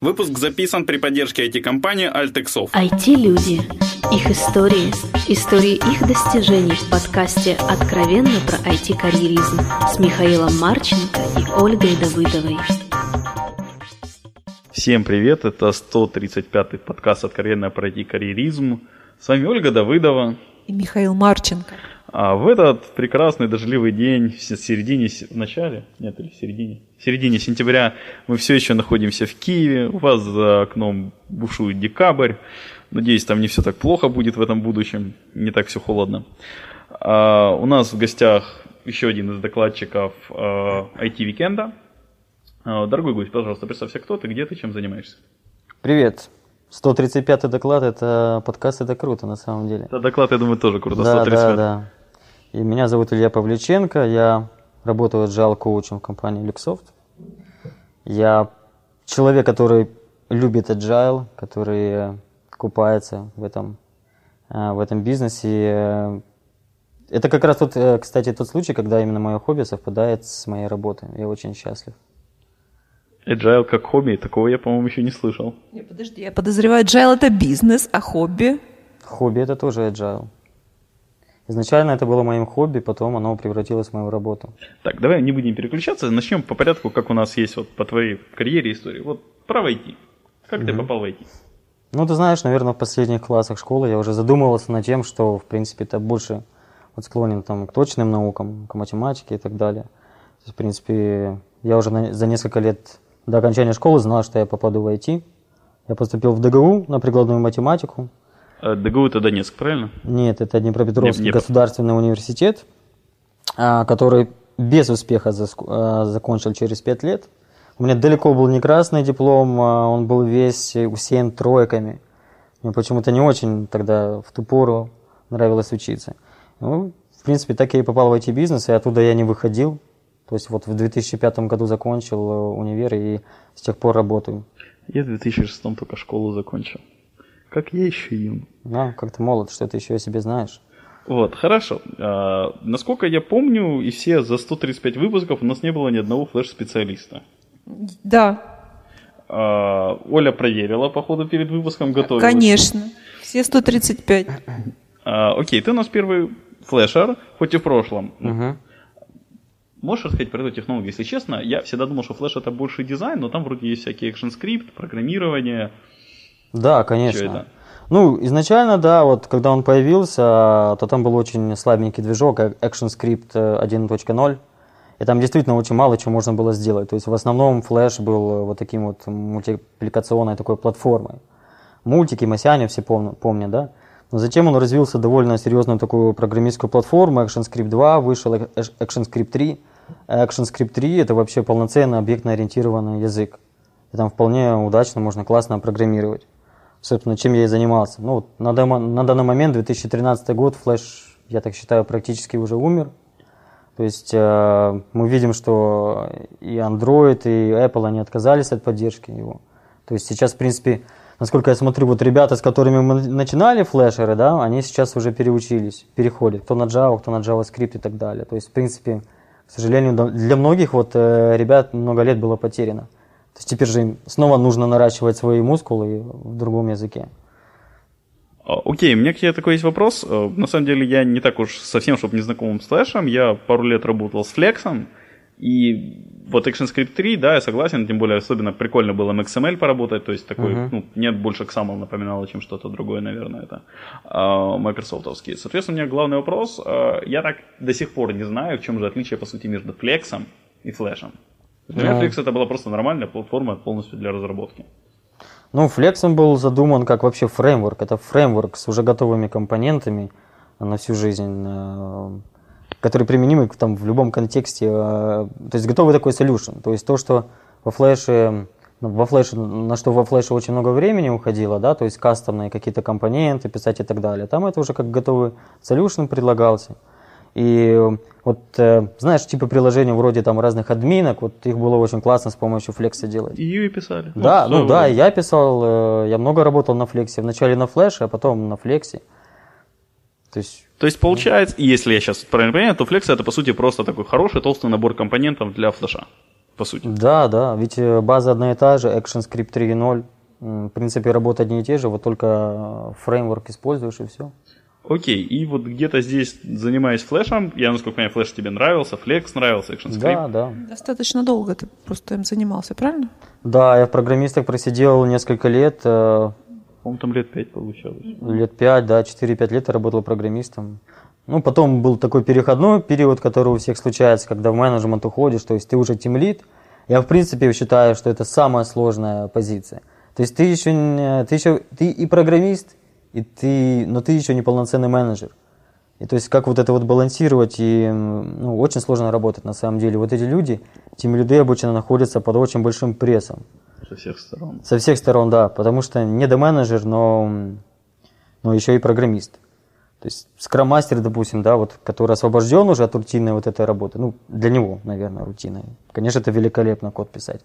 Выпуск записан при поддержке IT-компании Altexov. IT-люди. Их истории. Истории их достижений в подкасте «Откровенно про IT-карьеризм» с Михаилом Марченко и Ольгой Давыдовой. Всем привет, это 135-й подкаст «Откровенно про IT-карьеризм». С вами Ольга Давыдова. И Михаил Марченко. А в этот прекрасный дождливый день, в середине, в начале, нет, или в середине, в середине сентября мы все еще находимся в Киеве, у вас за окном бушует декабрь, надеюсь, там не все так плохо будет в этом будущем, не так все холодно. А у нас в гостях еще один из докладчиков IT-викенда. А, дорогой гость, пожалуйста, представься, кто ты, где ты, чем занимаешься. Привет, 135-й доклад, это подкаст, это круто на самом деле. Это доклад, я думаю, тоже круто. Да, 135 да, да. И меня зовут Илья Павличенко, я работаю agile коучем в компании Luxoft. Я человек, который любит agile, который купается в этом, э, в этом бизнесе. Это как раз тот, э, кстати, тот случай, когда именно мое хобби совпадает с моей работой. Я очень счастлив. Agile как хобби, такого я, по-моему, еще не слышал. Не, подожди, я подозреваю, agile это бизнес, а хобби? Хобби это тоже agile. Изначально это было моим хобби, потом оно превратилось в мою работу. Так, давай не будем переключаться, начнем по порядку, как у нас есть вот по твоей карьере истории. Вот про IT. Как mm-hmm. ты попал в IT? Ну, ты знаешь, наверное, в последних классах школы я уже задумывался над тем, что, в принципе, это больше вот склонен там, к точным наукам, к математике и так далее. То есть, в принципе, я уже на, за несколько лет до окончания школы знал, что я попаду в IT. Я поступил в ДГУ на прикладную математику. А ДГУ это Донецк, правильно? Нет, это Днепропетровский Днепр. государственный университет, а, который без успеха а, закончил через пять лет. У меня далеко был не красный диплом, а он был весь усеян тройками. Мне почему-то не очень тогда в ту пору нравилось учиться. Ну, в принципе, так я и попал в IT-бизнес, и оттуда я не выходил. То есть вот в 2005 году закончил э, универ и с тех пор работаю. Я в 2006 только школу закончил. Как я еще юн. Да, как ты молод, что ты еще о себе знаешь. Вот, хорошо. А, насколько я помню, и все за 135 выпусков у нас не было ни одного флеш-специалиста. Да. А, Оля проверила, походу, перед выпуском готовилась. Конечно. Все 135. А, окей, ты у нас первый флешер, хоть и в прошлом. Угу. Можешь рассказать про эту технологию? Если честно, я всегда думал, что флеш это больше дизайн, но там вроде есть всякие экшен скрипт, программирование. Да, конечно. Ну, изначально, да, вот когда он появился, то там был очень слабенький движок, ActionScript 1.0, и там действительно очень мало чего можно было сделать. То есть в основном Flash был вот таким вот мультипликационной такой платформой. Мультики, Масяня все помнят, помнят, да? Но затем он развился довольно серьезную такую программистскую платформу, ActionScript 2, вышел ActionScript 3. ActionScript 3 это вообще полноценный объектно-ориентированный язык. И там вполне удачно можно классно программировать собственно, чем я и занимался. Ну, на, на данный момент, 2013 год, Flash, я так считаю, практически уже умер. То есть э, мы видим, что и Android, и Apple, они отказались от поддержки его. То есть сейчас, в принципе, насколько я смотрю, вот ребята, с которыми мы начинали флешеры, да, они сейчас уже переучились, переходят, кто на Java, кто на JavaScript и так далее. То есть, в принципе, к сожалению, для многих вот э, ребят много лет было потеряно. То есть теперь же им снова нужно наращивать свои мускулы в другом языке. А, окей, okay, у меня к тебе такой есть вопрос. Э, на самом деле я не так уж совсем, чтобы не знакомым с флешем. Я пару лет работал с флексом. И вот ActionScript 3, да, я согласен, тем более особенно прикольно было XML поработать, то есть такой, uh-huh. ну, нет, больше XAML напоминало, чем что-то другое, наверное, это uh, Microsoftовский. Соответственно, у меня главный вопрос, uh, я так до сих пор не знаю, в чем же отличие, по сути, между флексом и флешем. Для Flex это была просто нормальная платформа полностью для разработки. Ну, Flex он был задуман как вообще фреймворк. Это фреймворк с уже готовыми компонентами на всю жизнь, э, который применимый там, в любом контексте. Э, то есть готовый такой solution. То есть то, что во флеше ну, во флеше, на что во флеше очень много времени уходило, да, то есть кастомные какие-то компоненты писать и так далее. Там это уже как готовый solution предлагался. И вот, э, знаешь, типа приложений вроде там разных админок, вот их было очень классно с помощью флекса делать. И Юи писали. Да, ну, ну да, я писал, э, я много работал на флексе. Вначале на флеше, а потом на флексе. То есть, то есть получается, если я сейчас правильно понимаю, то флекс это по сути просто такой хороший толстый набор компонентов для флеша. по сути. Да, да, ведь э, база одна и та же, ActionScript 3.0. В принципе, работа одни и те же, вот только фреймворк используешь и все. Окей, и вот где-то здесь, занимаясь флешем, я, насколько понимаю, флеш тебе нравился, флекс нравился, ActionScript. Да, да. Достаточно долго ты просто им занимался, правильно? Да, я в программистах просидел несколько лет. э, По-моему, там лет пять получалось. Лет 5, да, 4-5 лет я работал программистом. Ну, потом был такой переходной период, который у всех случается, когда в менеджмент уходишь, то есть ты уже тимлит. Я, в принципе, считаю, что это самая сложная позиция. То есть ты еще, ты еще ты и программист, и ты, но ты еще не полноценный менеджер. И то есть как вот это вот балансировать, и ну, очень сложно работать на самом деле. Вот эти люди, тимлиды обычно находятся под очень большим прессом. Со всех сторон. Со всех сторон, да, потому что не до менеджер, но, но еще и программист. То есть скрам-мастер, допустим, да, вот, который освобожден уже от рутинной вот этой работы, ну, для него, наверное, рутиной. Конечно, это великолепно код писать.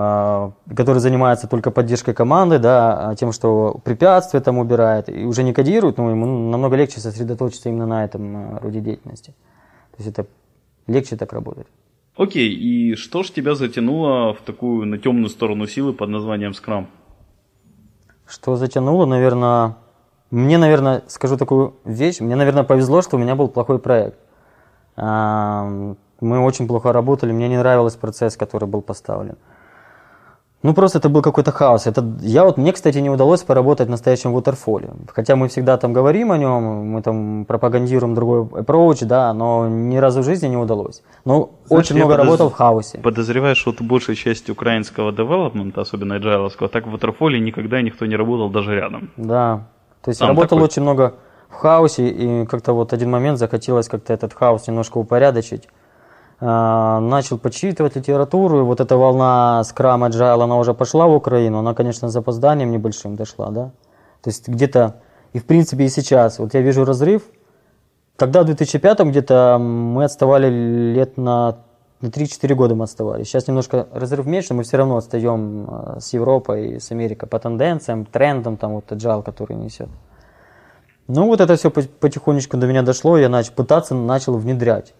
А, который занимается только поддержкой команды, да, а тем, что препятствия там убирает, и уже не кодирует, но ему намного легче сосредоточиться именно на этом а, роде деятельности. То есть это легче так работать. Окей, и что ж тебя затянуло в такую, на темную сторону силы под названием Scrum? Что затянуло, наверное... Мне, наверное, скажу такую вещь. Мне, наверное, повезло, что у меня был плохой проект. Мы очень плохо работали, мне не нравился процесс, который был поставлен. Ну, просто это был какой-то хаос. Это, я вот, мне, кстати, не удалось поработать в настоящем waterfall. Хотя мы всегда там говорим о нем, мы там пропагандируем другой approach, да, но ни разу в жизни не удалось. Но Знаешь, очень много подоз- работал в хаосе. Подозреваю, что вот большая часть украинского девелопмента, особенно agile так в Waterfall никогда никто не работал даже рядом. Да. То есть Там работал такой- очень много в хаосе, и как-то вот один момент захотелось как-то этот хаос немножко упорядочить. А, начал почитывать литературу, и вот эта волна Scrum Agile, она уже пошла в Украину, она, конечно, с запозданием небольшим дошла, да. То есть где-то, и в принципе и сейчас, вот я вижу разрыв, Тогда в 2005 где-то мы отставали лет на, на 3-4 года мы отставали. Сейчас немножко разрыв меньше, мы все равно отстаем э, с Европой и с Америкой по тенденциям, трендам, там вот agile, который несет. Ну вот это все потихонечку до меня дошло, я начал пытаться начал внедрять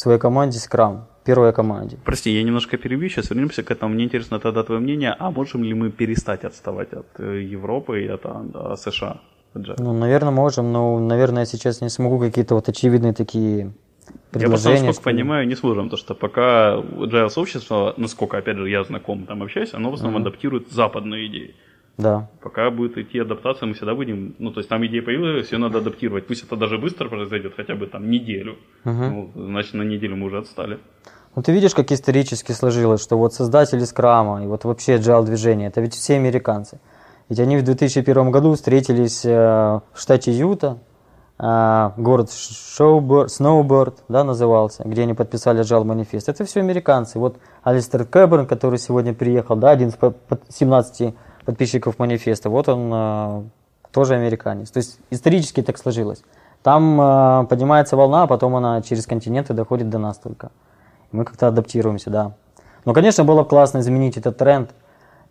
в своей команде Scrum, первой команде. Прости, я немножко перебью, сейчас вернемся к этому. Мне интересно тогда твое мнение, а можем ли мы перестать отставать от э, Европы и от а, США? Ну, наверное, можем, но, наверное, я сейчас не смогу какие-то вот очевидные такие Я просто, предложения. насколько что понимаю, не сможем, потому что пока agile сообщество, насколько, опять же, я знаком, там общаюсь, оно в основном адаптирует западные идеи. Да. Пока будет идти адаптация, мы всегда будем, ну, то есть там идея появилась, ее надо адаптировать. Пусть это даже быстро произойдет, хотя бы там неделю. Ну, значит, на неделю мы уже отстали. Ну, ты видишь, как исторически сложилось, что вот создатели скрама и вот вообще agile движения, это ведь все американцы. Ведь они в 2001 году встретились э, в штате Юта, э, город Шоубер, Сноуберд, да, назывался, где они подписали agile манифест. Это все американцы. Вот Алистер Кэберн, который сегодня приехал, да, один из по- по- 17 подписчиков манифеста, вот он э, тоже американец. То есть исторически так сложилось. Там э, поднимается волна, а потом она через континенты доходит до нас только. Мы как-то адаптируемся, да. Но, конечно, было бы классно изменить этот тренд.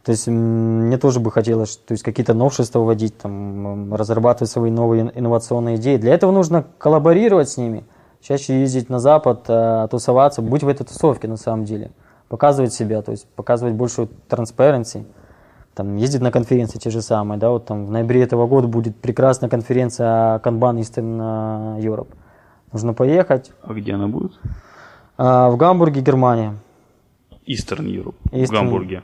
То есть мне тоже бы хотелось то есть, какие-то новшества вводить, там, разрабатывать свои новые ин- инновационные идеи. Для этого нужно коллаборировать с ними, чаще ездить на Запад, э, тусоваться, быть в этой тусовке на самом деле. Показывать себя, то есть показывать большую transparency. Там, ездить на конференции те же самые, да, вот там в ноябре этого года будет прекрасная конференция Kanban Eastern э, Europe. Нужно поехать. А где она будет? А, В Гамбурге, Германия. Eastern Europe, в Eastern- Гамбурге.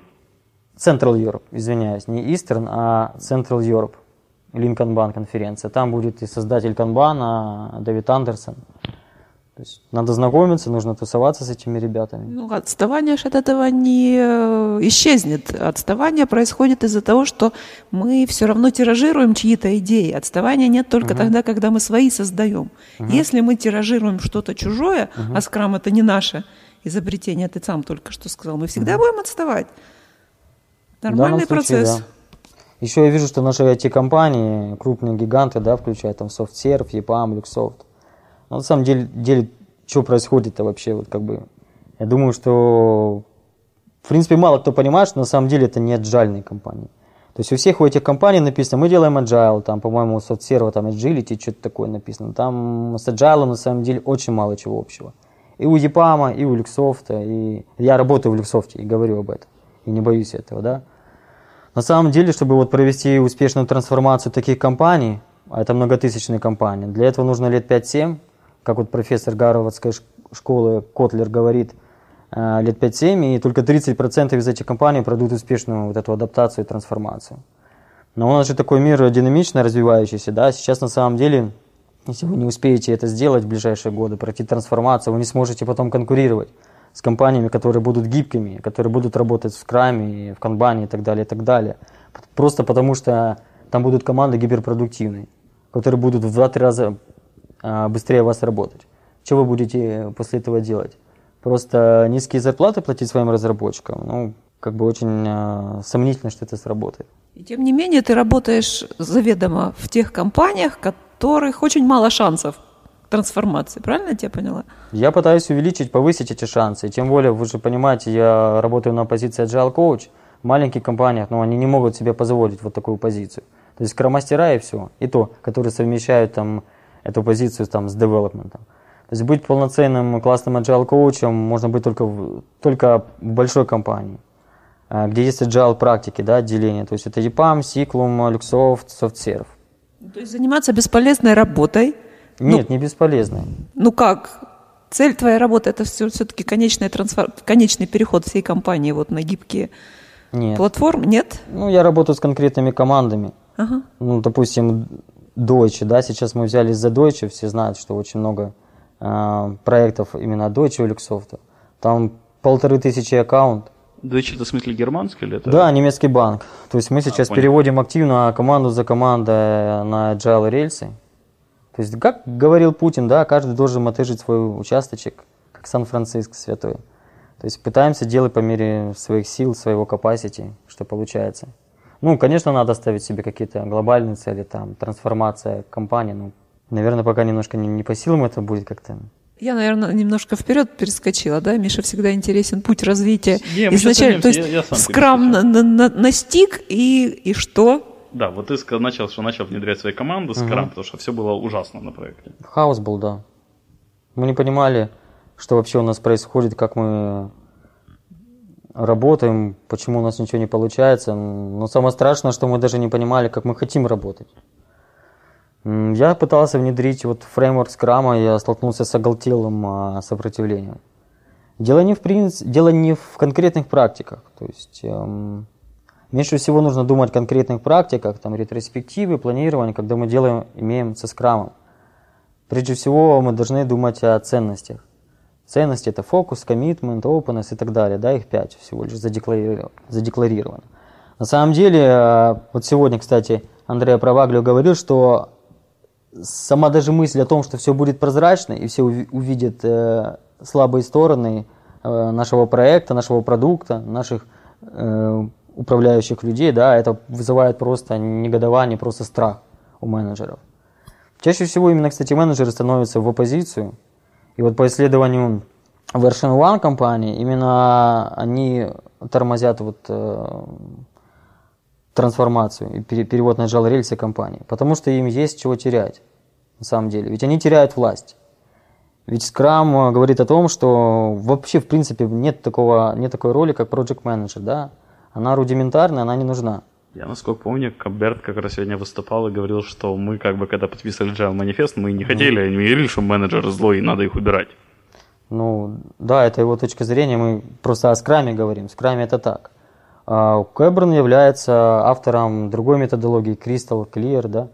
Central Europe, извиняюсь, не Eastern, а Central Europe. Bank конференция. Там будет и создатель Канбана Дэвид Андерсон. То есть надо знакомиться, нужно тусоваться с этими ребятами. Ну, отставание же от этого не э, исчезнет. Отставание происходит из-за того, что мы все равно тиражируем чьи-то идеи. Отставания нет только тогда, когда мы свои создаем. Если мы тиражируем что-то чужое, а скрам это не наше изобретение, ты сам только что сказал, мы всегда будем отставать. Нормальный случае, процесс. да. Еще я вижу, что наши IT-компании, крупные гиганты, да, включая там SoftServe, EPAM, Luxoft. На самом деле, деле что происходит-то вообще, вот как бы, я думаю, что, в принципе, мало кто понимает, что на самом деле это не agile компании. То есть у всех у этих компаний написано, мы делаем agile, там, по-моему, у SoftServe там agility, что-то такое написано. Там с agile на самом деле очень мало чего общего. И у EPAM, и у Люксофта, и я работаю в Люксофте и говорю об этом, и не боюсь этого, да. На самом деле, чтобы вот провести успешную трансформацию таких компаний, а это многотысячные компании, для этого нужно лет 5-7, как вот профессор Гарвардской школы Котлер говорит, э, лет 5-7, и только 30% из этих компаний пройдут успешную вот эту адаптацию и трансформацию. Но у нас же такой мир динамично развивающийся, да, сейчас на самом деле, если вы не успеете это сделать в ближайшие годы, пройти трансформацию, вы не сможете потом конкурировать с компаниями, которые будут гибкими, которые будут работать в скраме, в канбане и так далее, и так далее. Просто потому что там будут команды гиперпродуктивные, которые будут в 2-3 раза быстрее вас работать. Что вы будете после этого делать? Просто низкие зарплаты платить своим разработчикам? Ну, как бы очень э, сомнительно, что это сработает. И тем не менее ты работаешь заведомо в тех компаниях, которых очень мало шансов трансформации, правильно я тебя поняла? Я пытаюсь увеличить, повысить эти шансы. Тем более, вы же понимаете, я работаю на позиции Agile Coach. В маленьких компаниях, но ну, они не могут себе позволить вот такую позицию. То есть скромастера и все. И то, которые совмещают там эту позицию там, с девелопментом. То есть быть полноценным классным agile коучем можно быть только в, только в большой компании, а, где есть agile практики, да, отделения. То есть это EPAM, Cyclum, Luxoft, SoftServe. То есть заниматься бесполезной работой? Ну, Нет, ну, не бесполезной. Ну как? Цель твоей работы это все, все-таки конечный, трансфер, конечный переход всей компании вот на гибкие Нет. платформы? Нет? Ну, я работаю с конкретными командами. Ага. Ну, допустим, Deutsche, да, сейчас мы взялись за Deutsche, все знают, что очень много э, проектов именно Deutsche Люксофта. Там полторы тысячи аккаунт. Deutsche это в смысле германский или это? Да, немецкий банк. То есть мы а, сейчас а, переводим активно команду за командой на agile рельсы. То есть, как говорил Путин, да, каждый должен мотыжить свой участочек, как Сан-Франциско святой. То есть пытаемся делать по мере своих сил, своего capacity, что получается. Ну, конечно, надо ставить себе какие-то глобальные цели, там, трансформация компании, ну, наверное, пока немножко не, не по силам это будет как-то. Я, наверное, немножко вперед перескочила, да? Миша всегда интересен путь развития. Не, Изначально, то есть я, я скрам на, на, на, настиг и, и что? Да, вот ты начал, что начал внедрять свои команды скрам, угу. потому что все было ужасно на проекте. Хаос был, да. Мы не понимали, что вообще у нас происходит, как мы работаем, почему у нас ничего не получается. Но самое страшное, что мы даже не понимали, как мы хотим работать. Я пытался внедрить вот фреймворк скрама, я столкнулся с оголтелым а, сопротивлением. Дело не в, принц... Дело не в конкретных практиках. То есть эм, меньше всего нужно думать о конкретных практиках, там ретроспективы, планирование, когда мы делаем, имеем со скрамом. Прежде всего мы должны думать о ценностях. Ценности это фокус, коммитмент, openness и так далее. Да, их пять всего лишь задекларировано. На самом деле, э, вот сегодня, кстати, Андреа Проваглио говорил, что сама даже мысль о том, что все будет прозрачно и все увидят э, слабые стороны э, нашего проекта, нашего продукта, наших управляющих людей, да, это вызывает просто негодование, просто страх у менеджеров. Чаще всего именно, кстати, менеджеры становятся в оппозицию – и вот по исследованию Version One компании, именно они тормозят вот, э, трансформацию и перевод на жал рельсы компании, потому что им есть чего терять, на самом деле. Ведь они теряют власть. Ведь Scrum говорит о том, что вообще, в принципе, нет, такого, нет такой роли, как Project Manager, да? Она рудиментарная, она не нужна. Я, насколько помню, Берт как раз сегодня выступал и говорил, что мы, как бы, когда подписывали Agile манифест, мы не хотели, mm. не говорили, что менеджеры злой, и надо их убирать. Ну, да, это его точка зрения, мы просто о скраме говорим. Скраме это так. А Кэберн является автором другой методологии, Crystal Clear, да.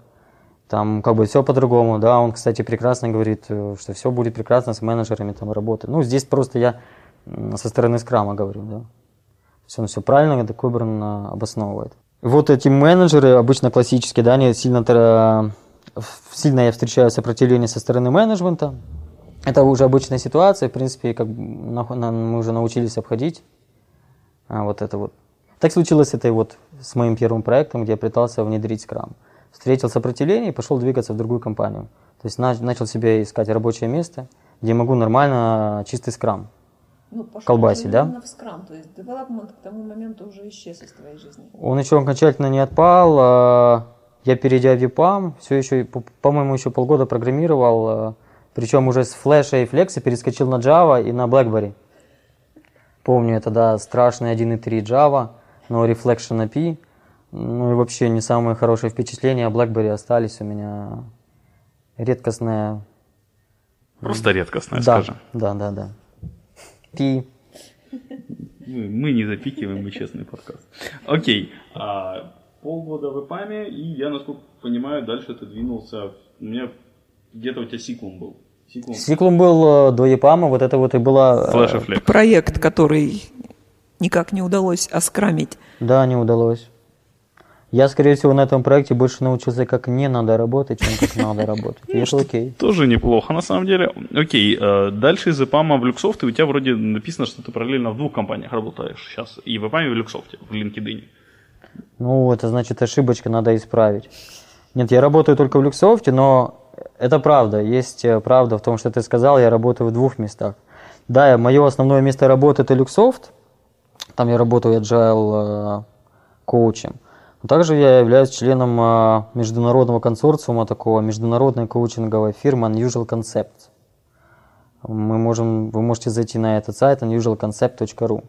Там как бы все по-другому, да. Он, кстати, прекрасно говорит, э, что все будет прекрасно с менеджерами там работать. Ну, здесь просто я со стороны скрама говорю, да. Все, все правильно, это Кэберн обосновывает. Вот эти менеджеры, обычно классические, да, они сильно, сильно я встречаю сопротивление со стороны менеджмента. Это уже обычная ситуация, в принципе, как мы уже научились обходить а, вот это вот. Так случилось это и вот с моим первым проектом, где я пытался внедрить скрам. Встретил сопротивление и пошел двигаться в другую компанию. То есть начал себе искать рабочее место, где могу нормально чистый скрам ну, колбасе, да? в скрам, то есть development к тому моменту уже исчез из твоей жизни. Он еще окончательно не отпал. А, я, перейдя в EPAM, все еще, по-моему, еще полгода программировал. А, Причем уже с флеша и флекса перескочил на Java и на BlackBerry. Помню, это, да, страшный 1.3 Java, но Reflection API. Ну и вообще не самые хорошие впечатления о BlackBerry остались у меня. Редкостная... Просто редкостная, да, скажем. Да, да, да. Пи. Мы, мы не запикиваем, мы честный подкаст. Окей. А, полгода в ИПАМе, и я, насколько понимаю, дальше ты двинулся. У меня где-то у тебя сиклум был. Сиклум, сиклум был э, до ЕПАМа, вот это вот и была... Flash Проект, который никак не удалось оскрамить. Да, не удалось. Я, скорее всего, на этом проекте больше научился, как не надо работать, чем как надо работать. И это окей. Тоже неплохо, на самом деле. Окей, э, дальше из EPAM в Люксофт, и у тебя вроде написано, что ты параллельно в двух компаниях работаешь сейчас. И в EPAM, и в Люксофте, в LinkedIn. Ну, это значит ошибочка, надо исправить. Нет, я работаю только в Люксофте, но это правда. Есть э, правда в том, что ты сказал, я работаю в двух местах. Да, мое основное место работы это Люксофт. Там я работаю agile э, коучем. Но также я являюсь членом э, международного консорциума такого международной коучинговой фирмы Unusual Concepts. Мы можем, вы можете зайти на этот сайт unusualconcept.ru.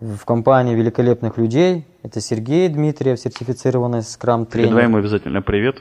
В компании великолепных людей, это Сергей Дмитриев, сертифицированный скрам-тренер. Передай ему обязательно привет.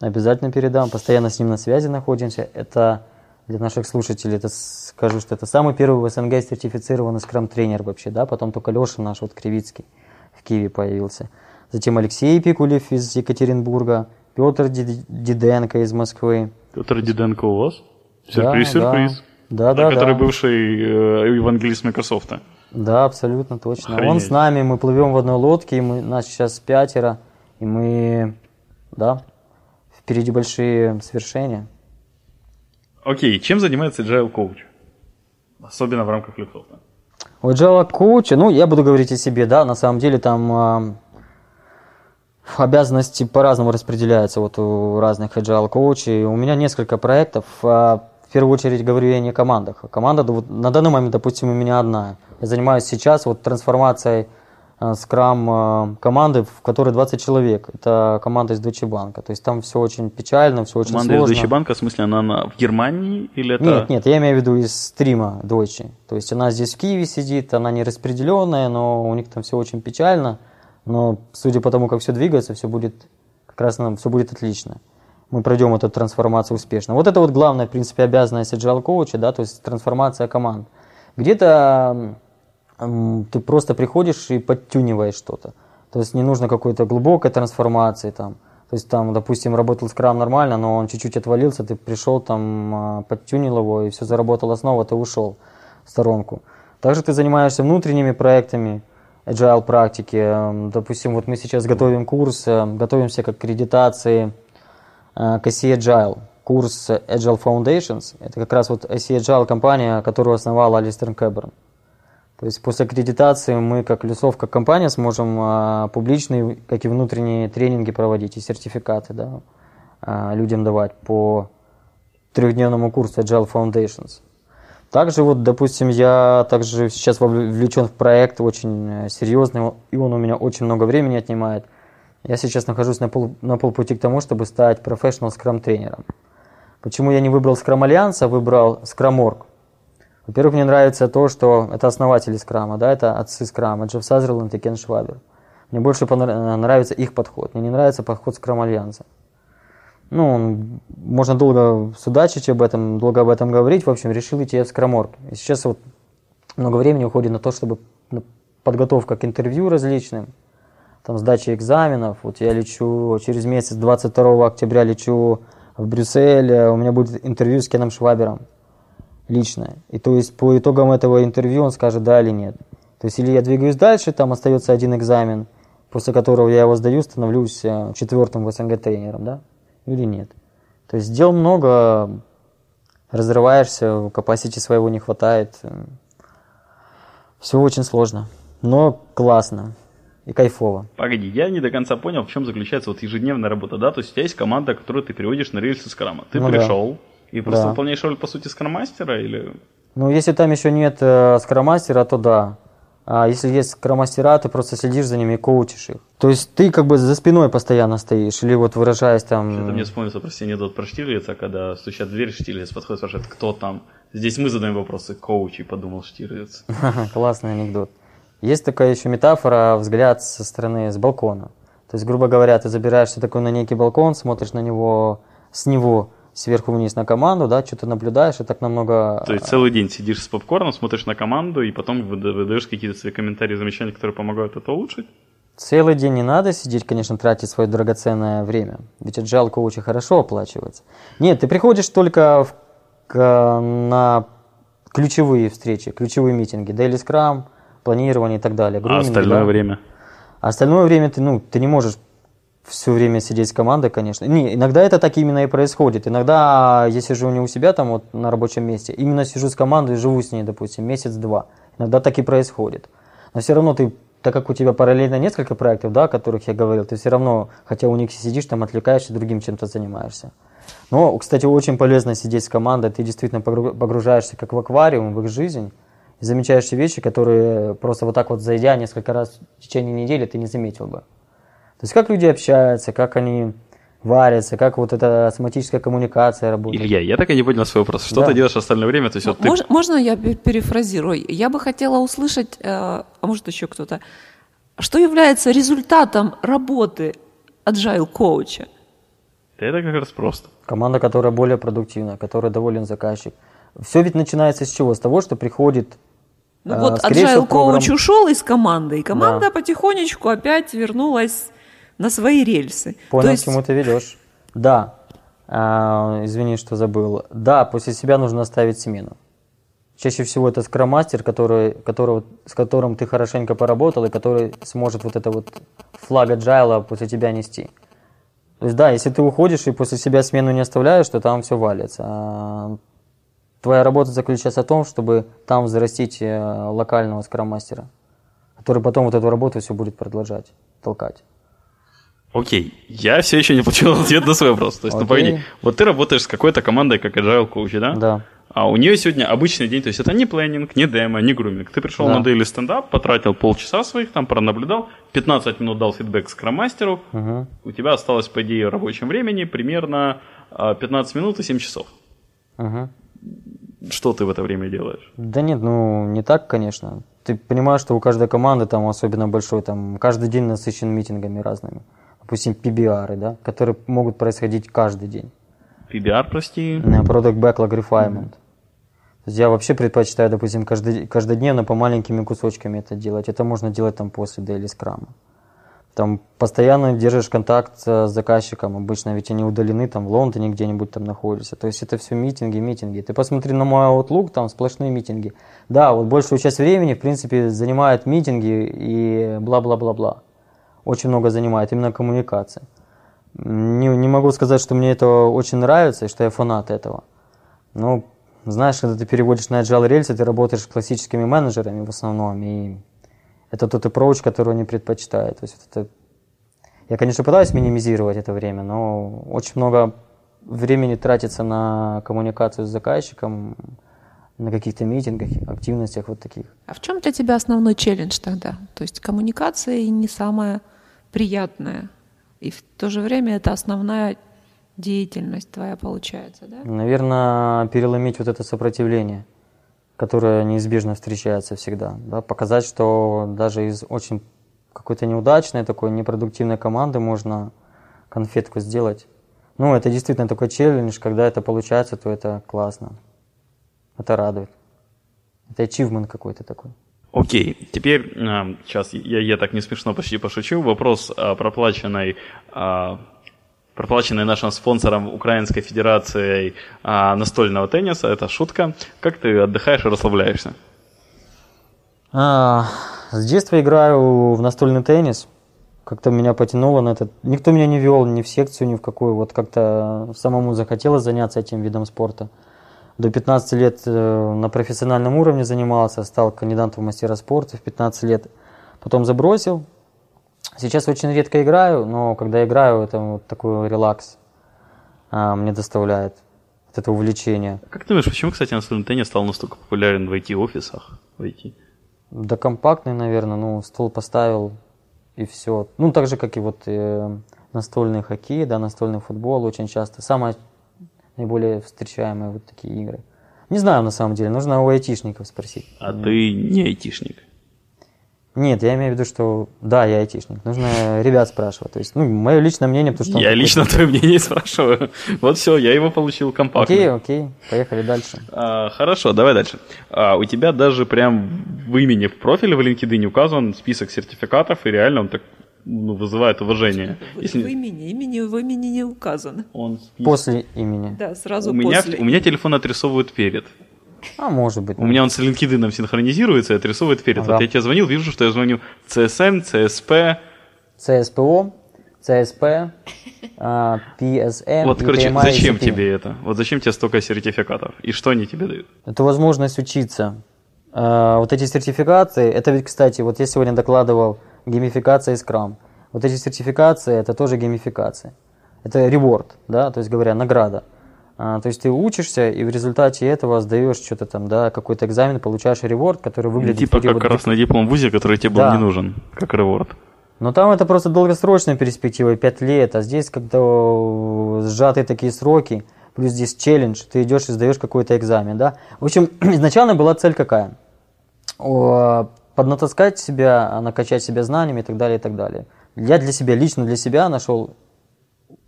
Обязательно передам, постоянно с ним на связи находимся. Это для наших слушателей, это скажу, что это самый первый в СНГ сертифицированный скрам-тренер вообще, да, потом только Леша наш, вот Кривицкий в Киеве появился. Затем Алексей Пикулев из Екатеринбурга, Петр Диденко из Москвы. Петр Диденко у вас? Сюрприз, да, сюрприз. Да, да, Который да. бывший э, евангелист Microsoft. Да, абсолютно точно. Охренеть. Он с нами, мы плывем в одной лодке, и мы, нас сейчас пятеро, и мы, да, впереди большие свершения. Окей, чем занимается Agile Coach? Особенно в рамках Люфтофта. У Agile Coach, ну, я буду говорить о себе, да, на самом деле там э, обязанности по-разному распределяются вот у разных Agile коучей. У меня несколько проектов. А, в первую очередь говорю я не о командах. Команда вот, на данный момент, допустим, у меня одна. Я занимаюсь сейчас вот трансформацией скрам команды, в которой 20 человек. Это команда из Deutsche Bank. То есть там все очень печально, все очень команда сложно. из Deutsche Bank, в смысле, она на, в Германии или это... Нет, нет, я имею в виду из стрима Deutsche. То есть она здесь в Киеве сидит, она не распределенная, но у них там все очень печально. Но судя по тому, как все двигается, все будет как раз нам все будет отлично. Мы пройдем эту трансформацию успешно. Вот это вот главная, в принципе, обязанность agile коуча, да, то есть трансформация команд. Где-то ты просто приходишь и подтюниваешь что-то. То есть не нужно какой-то глубокой трансформации там. То есть там, допустим, работал скрам нормально, но он чуть-чуть отвалился, ты пришел там, а, подтюнил его, и все заработало снова, ты ушел в сторонку. Также ты занимаешься внутренними проектами, agile практики. Допустим, вот мы сейчас готовим курс, э, готовимся к аккредитации к IC Agile. Курс Agile Foundations. Это как раз вот IC Agile компания, которую основал Алистер Кэберн. То есть после аккредитации мы, как Люсов, как компания, сможем а, публичные, как и внутренние тренинги проводить и сертификаты да, а, людям давать по трехдневному курсу Agile Foundations. Также вот, допустим, я также сейчас вовлечен в проект очень серьезный, и он у меня очень много времени отнимает. Я сейчас нахожусь на, пол, на полпути к тому, чтобы стать профессионал скрам тренером. Почему я не выбрал Scrum Альянс, а выбрал Org? Во-первых, мне нравится то, что это основатели скрама, да, это отцы скрама, Джефф Сазерленд и Кен Швабер. Мне больше нравится их подход, мне не нравится подход скрам альянса. Ну, можно долго судачить об этом, долго об этом говорить. В общем, решил идти в скроморг. И сейчас вот много времени уходит на то, чтобы подготовка к интервью различным, там сдача экзаменов. Вот я лечу через месяц, 22 октября лечу в Брюссель, у меня будет интервью с Кеном Швабером личное. И то есть по итогам этого интервью он скажет да или нет. То есть или я двигаюсь дальше, там остается один экзамен, после которого я его сдаю, становлюсь э, четвертым в СНГ тренером, да, или нет. То есть дел много, разрываешься, capacity своего не хватает. Все очень сложно, но классно и кайфово. Погоди, я не до конца понял, в чем заключается вот ежедневная работа, да? То есть у тебя есть команда, которую ты переводишь на рельсы скрама. Ты Ну да. пришел и просто Да. выполняешь роль, по сути, скромастера или... Ну, если там еще нет э, скромастера, то да. А если есть скромастера, ты просто следишь за ними и коучишь их. То есть ты как бы за спиной постоянно стоишь, или вот выражаясь там... Это мне вспомнился просто анекдот про Штирлица, когда стучат в дверь, Штирлиц подходит, спрашивает, кто там. Здесь мы задаем вопросы, коучи, подумал Штирлиц. Классный анекдот. Есть такая еще метафора, взгляд со стороны, с балкона. То есть, грубо говоря, ты забираешься такой на некий балкон, смотришь на него, с него сверху вниз на команду, да, что-то наблюдаешь, и так намного... То есть целый день сидишь с попкорном, смотришь на команду, и потом выдаешь какие-то свои комментарии, замечания, которые помогают это улучшить? Целый день не надо сидеть, конечно, тратить свое драгоценное время. Ведь agile коучи хорошо оплачивается. Нет, ты приходишь только в, к, на ключевые встречи, ключевые митинги, Daily Scrum, планирование и так далее. Груминг, а остальное да? время? А остальное время ты, ну, ты не можешь все время сидеть с командой, конечно. Не, иногда это так именно и происходит. Иногда я сижу не у себя там вот на рабочем месте, именно сижу с командой, живу с ней, допустим, месяц-два. Иногда так и происходит. Но все равно ты, так как у тебя параллельно несколько проектов, да, о которых я говорил, ты все равно, хотя у них сидишь, там отвлекаешься, другим чем-то занимаешься. Но, кстати, очень полезно сидеть с командой, ты действительно погружаешься как в аквариум, в их жизнь, и замечаешь вещи, которые просто вот так вот зайдя несколько раз в течение недели ты не заметил бы. То есть как люди общаются, как они варятся, как вот эта соматическая коммуникация работает. Илья, я так и не понял свой вопрос. Что да. ты делаешь в остальное время? То есть, вот Мож, ты... Можно я перефразирую? Я бы хотела услышать, э, а может еще кто-то, что является результатом работы agile коуча? Это как раз просто. Команда, которая более продуктивна, которая доволен заказчик. Все ведь начинается с чего? С того, что приходит ну вот а, agile коуч ушел из команды, и команда да. потихонечку опять вернулась на свои рельсы. Понял, есть... к чему ты ведешь. Да, а, извини, что забыл. Да, после себя нужно оставить смену. Чаще всего это скромастер, который, которого, с которым ты хорошенько поработал и который сможет вот это вот флаг agile после тебя нести. То есть да, если ты уходишь и после себя смену не оставляешь, то там все валится. А твоя работа заключается в том, чтобы там взрастить э, локального скроммастера, который потом вот эту работу все будет продолжать, толкать. Окей, я все еще не получил ответ на свой вопрос. То есть, ну погоди, вот ты работаешь с какой-то командой, как Agile Coach, да? Да. А у нее сегодня обычный день, то есть это не планинг, не демо, не груминг. Ты пришел да. на daily стендап, потратил полчаса своих, там пронаблюдал, 15 минут дал фидбэк скромастеру, угу. у тебя осталось, по идее, в рабочем времени примерно 15 а, минут и 7 часов. Угу. Что ты в это время делаешь? Да нет, ну не так, конечно. Ты понимаешь, что у каждой команды, там особенно большой, там каждый день насыщен митингами разными допустим, PBR, да, которые могут происходить каждый день. PBR, прости? Product Backlog Refinement. То есть я вообще предпочитаю, допустим, каждый, каждодневно по маленькими кусочками это делать. Это можно делать там после Daily Scrum. Там постоянно держишь контакт с заказчиком, обычно ведь они удалены, там в Лондоне где-нибудь там находятся. То есть это все митинги, митинги. Ты посмотри на мой Outlook, там сплошные митинги. Да, вот большую часть времени, в принципе, занимают митинги и бла-бла-бла-бла очень много занимает, именно коммуникация. Не, не могу сказать, что мне это очень нравится и что я фанат этого. Но, знаешь, когда ты переводишь на agile рельсы, ты работаешь с классическими менеджерами в основном, и это тот approach, который они предпочитают. То есть это... Я, конечно, пытаюсь минимизировать это время, но очень много времени тратится на коммуникацию с заказчиком, на каких-то митингах, активностях вот таких. А в чем для тебя основной челлендж тогда? То есть коммуникация не самая приятное. И в то же время это основная деятельность твоя получается, да? Наверное, переломить вот это сопротивление, которое неизбежно встречается всегда. Да? Показать, что даже из очень какой-то неудачной, такой непродуктивной команды можно конфетку сделать. Ну, это действительно такой челлендж, когда это получается, то это классно. Это радует. Это achievement какой-то такой. Окей, теперь а, сейчас я, я так не смешно почти пошучу. Вопрос а, проплаченной, а, проплаченной нашим спонсором Украинской Федерацией а, настольного тенниса. Это шутка. Как ты отдыхаешь и расслабляешься? А, с детства играю в настольный теннис. Как-то меня потянуло на это. Никто меня не вел ни в секцию, ни в какую. Вот как-то самому захотелось заняться этим видом спорта. До 15 лет э, на профессиональном уровне занимался, стал кандидатом в мастера спорта в 15 лет. Потом забросил. Сейчас очень редко играю, но когда играю, это вот такой релакс а, мне доставляет вот это увлечение. Как ты думаешь, почему, кстати, настольный теннис стал настолько популярен в IT-офисах? В IT? Да компактный, наверное, ну, стол поставил и все. Ну, так же, как и вот э, настольный хоккей, да, настольный футбол очень часто. Самое наиболее встречаемые вот такие игры. Не знаю, на самом деле, нужно у айтишников спросить. А ты не айтишник? Нет, я имею в виду, что да, я айтишник. Нужно ребят спрашивать. То есть, ну, мое личное мнение, потому что... Я лично твое мнение спрашиваю. Вот все, я его получил компактно. Окей, окей, поехали дальше. А, хорошо, давай дальше. А, у тебя даже прям в имени в профиле в LinkedIn указан список сертификатов, и реально он так ну, вызывает уважение. Если... В имени, имени в имени не указано. Он. После имени. Да, сразу у после. Меня, у меня телефон отрисовывает перед. А может быть. У меня он с LinkedIn синхронизируется и отрисовывает перед. Ага. Вот я тебе звонил, вижу, что я звоню CSM, CSP. CSPO, CSP, PSM. Вот, короче, зачем тебе это? Вот зачем тебе столько сертификатов? И что они тебе дают? Это возможность учиться. А, вот эти сертификации, это ведь, кстати, вот я сегодня докладывал геймификация и скрам. Вот эти сертификации, это тоже геймификация. Это реворд, да, то есть говоря, награда. А, то есть ты учишься, и в результате этого сдаешь что-то там, да, какой-то экзамен, получаешь реворд, который выглядит... Типа как красный диплом в ВУЗе, который тебе да. был не нужен, как реворд. Но там это просто долгосрочная перспектива, 5 лет, а здесь когда сжатые такие сроки, плюс здесь челлендж, ты идешь и сдаешь какой-то экзамен, да. В общем, изначально была цель какая? Поднатаскать себя, накачать себя знаниями и так далее, и так далее. Я для себя, лично для себя нашел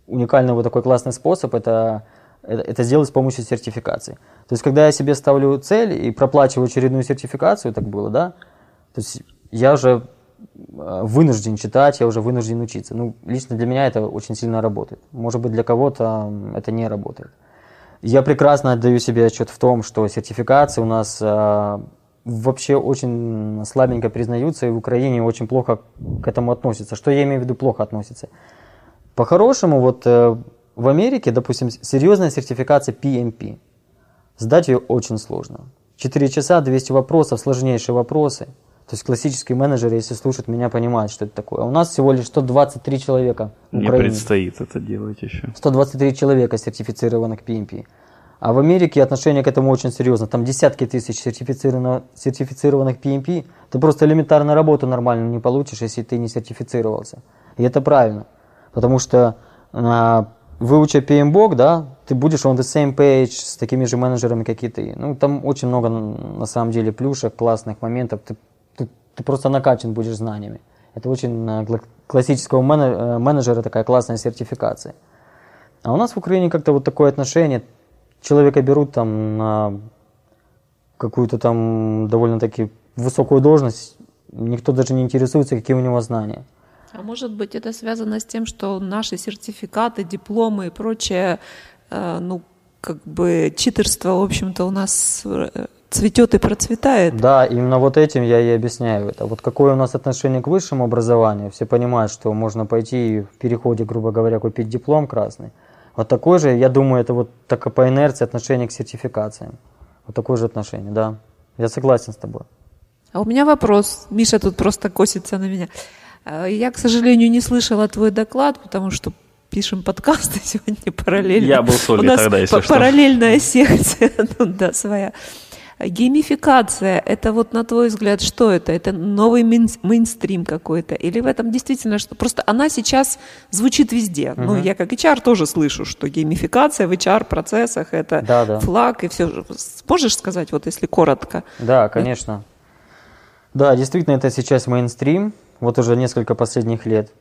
уникальный вот такой классный способ, это это сделать с помощью сертификации. То есть, когда я себе ставлю цель и проплачиваю очередную сертификацию, так было, да, то есть я уже э, вынужден читать, я уже вынужден учиться. Ну, лично для меня это очень сильно работает. Может быть, для кого-то это не работает. Я прекрасно отдаю себе отчет в том, что сертификации у нас э, вообще очень слабенько признаются, и в Украине очень плохо к этому относятся. Что я имею в виду плохо относятся? По-хорошему, вот э, в Америке, допустим, серьезная сертификация PMP. Сдать ее очень сложно. 4 часа, 200 вопросов, сложнейшие вопросы. То есть классический менеджер, если слушает меня, понимает, что это такое. А у нас всего лишь 123 человека Мне Украине. предстоит это делать еще. 123 человека сертифицированных PMP. А в Америке отношение к этому очень серьезно. Там десятки тысяч сертифицированных, PMP. Ты просто элементарно работу нормально не получишь, если ты не сертифицировался. И это правильно. Потому что а, выуча PMBOK, да, ты будешь on the same page с такими же менеджерами, как и ты. Ну, там очень много, на самом деле, плюшек, классных моментов. Ты, ты, ты просто накачан будешь знаниями. Это очень э, классического э, менеджера такая классная сертификация. А у нас в Украине как-то вот такое отношение. Человека берут там на какую-то там довольно-таки высокую должность, никто даже не интересуется, какие у него знания. А может быть, это связано с тем, что наши сертификаты, дипломы и прочее, э, ну, как бы читерство, в общем-то, у нас э, цветет и процветает. Да, именно вот этим я и объясняю это. Вот какое у нас отношение к высшему образованию, все понимают, что можно пойти в переходе, грубо говоря, купить диплом красный. Вот такое же, я думаю, это вот так по инерции отношение к сертификациям. Вот такое же отношение, да. Я согласен с тобой. А у меня вопрос. Миша тут просто косится на меня. Э, я, к сожалению, не слышала твой доклад, потому что пишем подкасты сегодня параллельно. Я был с нас тогда, если параллельная что. секция, ну да, своя. Геймификация, это вот на твой взгляд, что это? Это новый мейнстрим какой-то? Или в этом действительно что? Просто она сейчас звучит везде. Угу. Ну, я как HR тоже слышу, что геймификация в HR-процессах это да, да. флаг и все. Можешь сказать, вот если коротко? Да, конечно. Да, действительно, это сейчас мейнстрим вот уже несколько последних лет.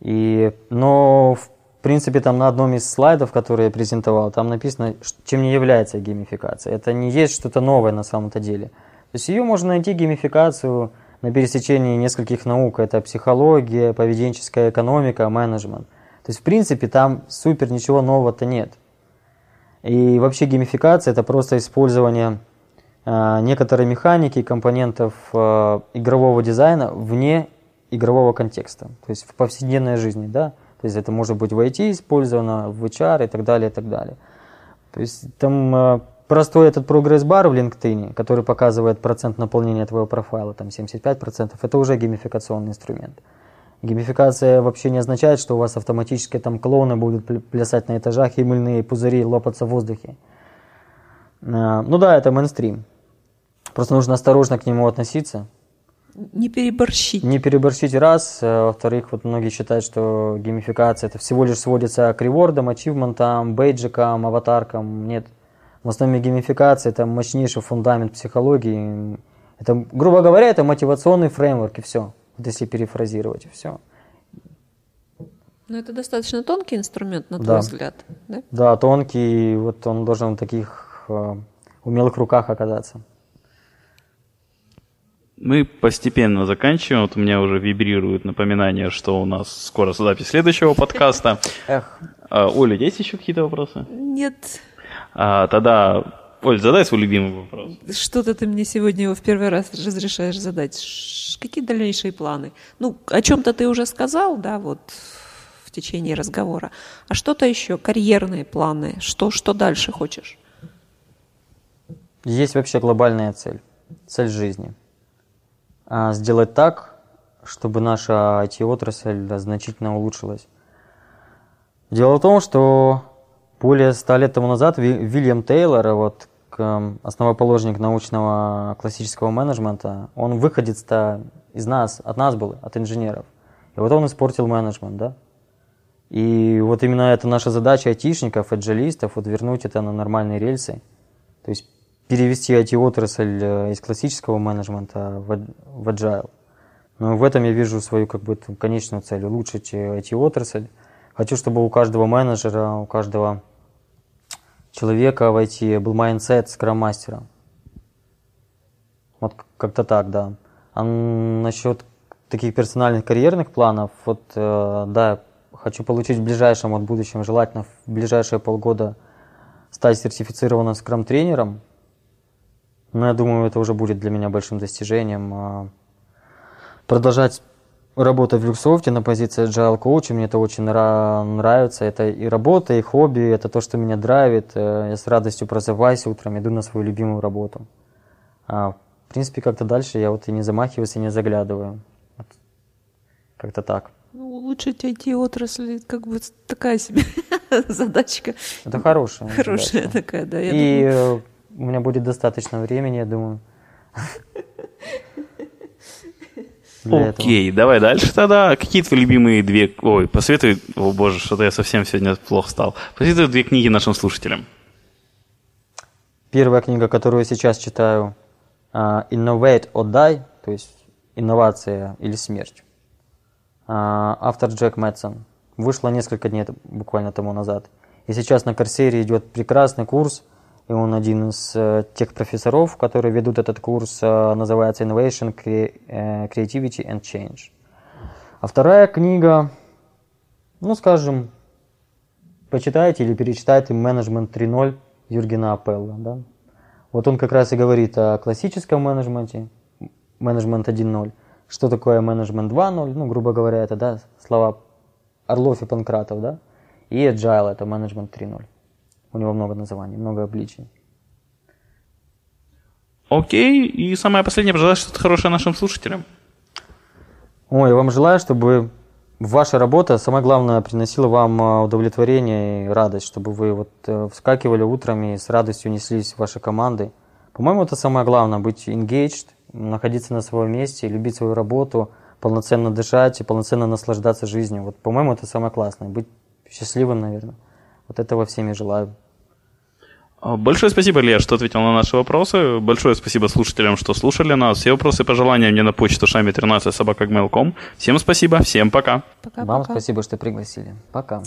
И, но, в принципе, там на одном из слайдов, который я презентовал, там написано, чем не является геймификация. Это не есть что-то новое на самом-то деле. То есть ее можно найти, геймификацию, на пересечении нескольких наук. Это психология, поведенческая экономика, менеджмент. То есть, в принципе, там супер ничего нового-то нет. И вообще геймификация – это просто использование Э, некоторые механики компонентов э, игрового дизайна вне игрового контекста, то есть в повседневной жизни, да, то есть это может быть в IT использовано, в HR и так далее, и так далее. То есть там э, простой этот прогресс-бар в LinkedIn, который показывает процент наполнения твоего профайла, там 75%, это уже геймификационный инструмент. Геймификация вообще не означает, что у вас автоматически там клоуны будут плясать на этажах и мыльные пузыри лопаться в воздухе. Ну да, это мейнстрим. Просто нужно осторожно к нему относиться. Не переборщить. Не переборщить раз. Э, во-вторых, вот многие считают, что геймификация это всего лишь сводится к ревордам, ачивментам, бейджикам, аватаркам. Нет. В основе геймификации это мощнейший фундамент психологии. Это, грубо говоря, это мотивационный фреймворк и все. Вот если перефразировать, и все. Но это достаточно тонкий инструмент, на твой да. взгляд, да? Да, тонкий, вот он должен в таких э, умелых руках оказаться. Мы постепенно заканчиваем. Вот у меня уже вибрирует напоминание, что у нас скоро запись следующего подкаста. Эх. А, Оля, есть еще какие-то вопросы? Нет. А, тогда, Оль, задай свой любимый вопрос. Что-то ты мне сегодня его в первый раз разрешаешь задать. Какие дальнейшие планы? Ну, о чем-то ты уже сказал, да, вот в течение разговора. А что-то еще? Карьерные планы? Что, что дальше хочешь? Есть вообще глобальная цель. Цель жизни – сделать так, чтобы наша IT-отрасль значительно улучшилась. Дело в том, что более ста лет тому назад Вильям Тейлор, вот, основоположник научного классического менеджмента, он выходец из нас, от нас был, от инженеров. И вот он испортил менеджмент, да? И вот именно это наша задача айтишников, эджелистов, вот вернуть это на нормальные рельсы. То есть перевести IT-отрасль э, из классического менеджмента в agile. Но в этом я вижу свою как бы конечную цель – улучшить IT-отрасль. Хочу, чтобы у каждого менеджера, у каждого человека в IT был mindset scrum -мастера. Вот как-то так, да. А насчет таких персональных карьерных планов, вот э, да, хочу получить в ближайшем, вот будущем, желательно в ближайшие полгода стать сертифицированным скрам-тренером – но я думаю, это уже будет для меня большим достижением. А, продолжать работать в Люксофте на позиции agile коуча, мне это очень нравится. Это и работа, и хобби, это то, что меня драйвит. Э, я с радостью просыпаюсь утром, иду на свою любимую работу. А, в принципе, как-то дальше я вот и не замахиваюсь, и не заглядываю. Как-то так. Ну, улучшить IT-отрасль, как бы такая себе задачка. Это хорошая. Хорошая задача. такая, да. Я и думаю у меня будет достаточно времени, я думаю. Окей, давай дальше тогда. Какие твои любимые две... Ой, посоветуй... О боже, что-то я совсем сегодня плохо стал. Посоветуй две книги нашим слушателям. Первая книга, которую я сейчас читаю, а, Innovate or Die, то есть инновация или смерть. А, автор Джек Мэтсон. Вышла несколько дней буквально тому назад. И сейчас на Корсере идет прекрасный курс – и он один из э, тех профессоров, которые ведут этот курс, э, называется Innovation, э, Creativity and Change. А вторая книга, ну, скажем, почитайте или перечитайте «Менеджмент 3.0» Юргена Апелла. Да? Вот он как раз и говорит о классическом менеджменте, менеджмент 1.0. Что такое менеджмент 2.0? Ну, грубо говоря, это да, слова Орлов и Панкратов, да? И agile – это менеджмент 3.0. У него много названий, много обличий. Окей, и самое последнее, пожелать что-то хорошее нашим слушателям. Ой, я вам желаю, чтобы ваша работа, самое главное, приносила вам а, удовлетворение и радость, чтобы вы вот э, вскакивали утром и с радостью неслись в ваши команды. По-моему, это самое главное, быть engaged, находиться на своем месте, любить свою работу, полноценно дышать и полноценно наслаждаться жизнью. Вот, по-моему, это самое классное, быть счастливым, наверное. Вот этого всем и желаю. А, большое спасибо, Илья, что ответил на наши вопросы. Большое спасибо слушателям, что слушали нас. Все вопросы и пожелания мне на почту шами 13 собакагmail.com. Всем спасибо, всем пока. пока Вам пока. спасибо, что пригласили. Пока.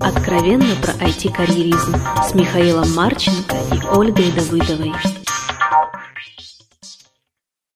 Откровенно про IT-карьеризм с Михаилом Марченко и Ольгой Давыдовой.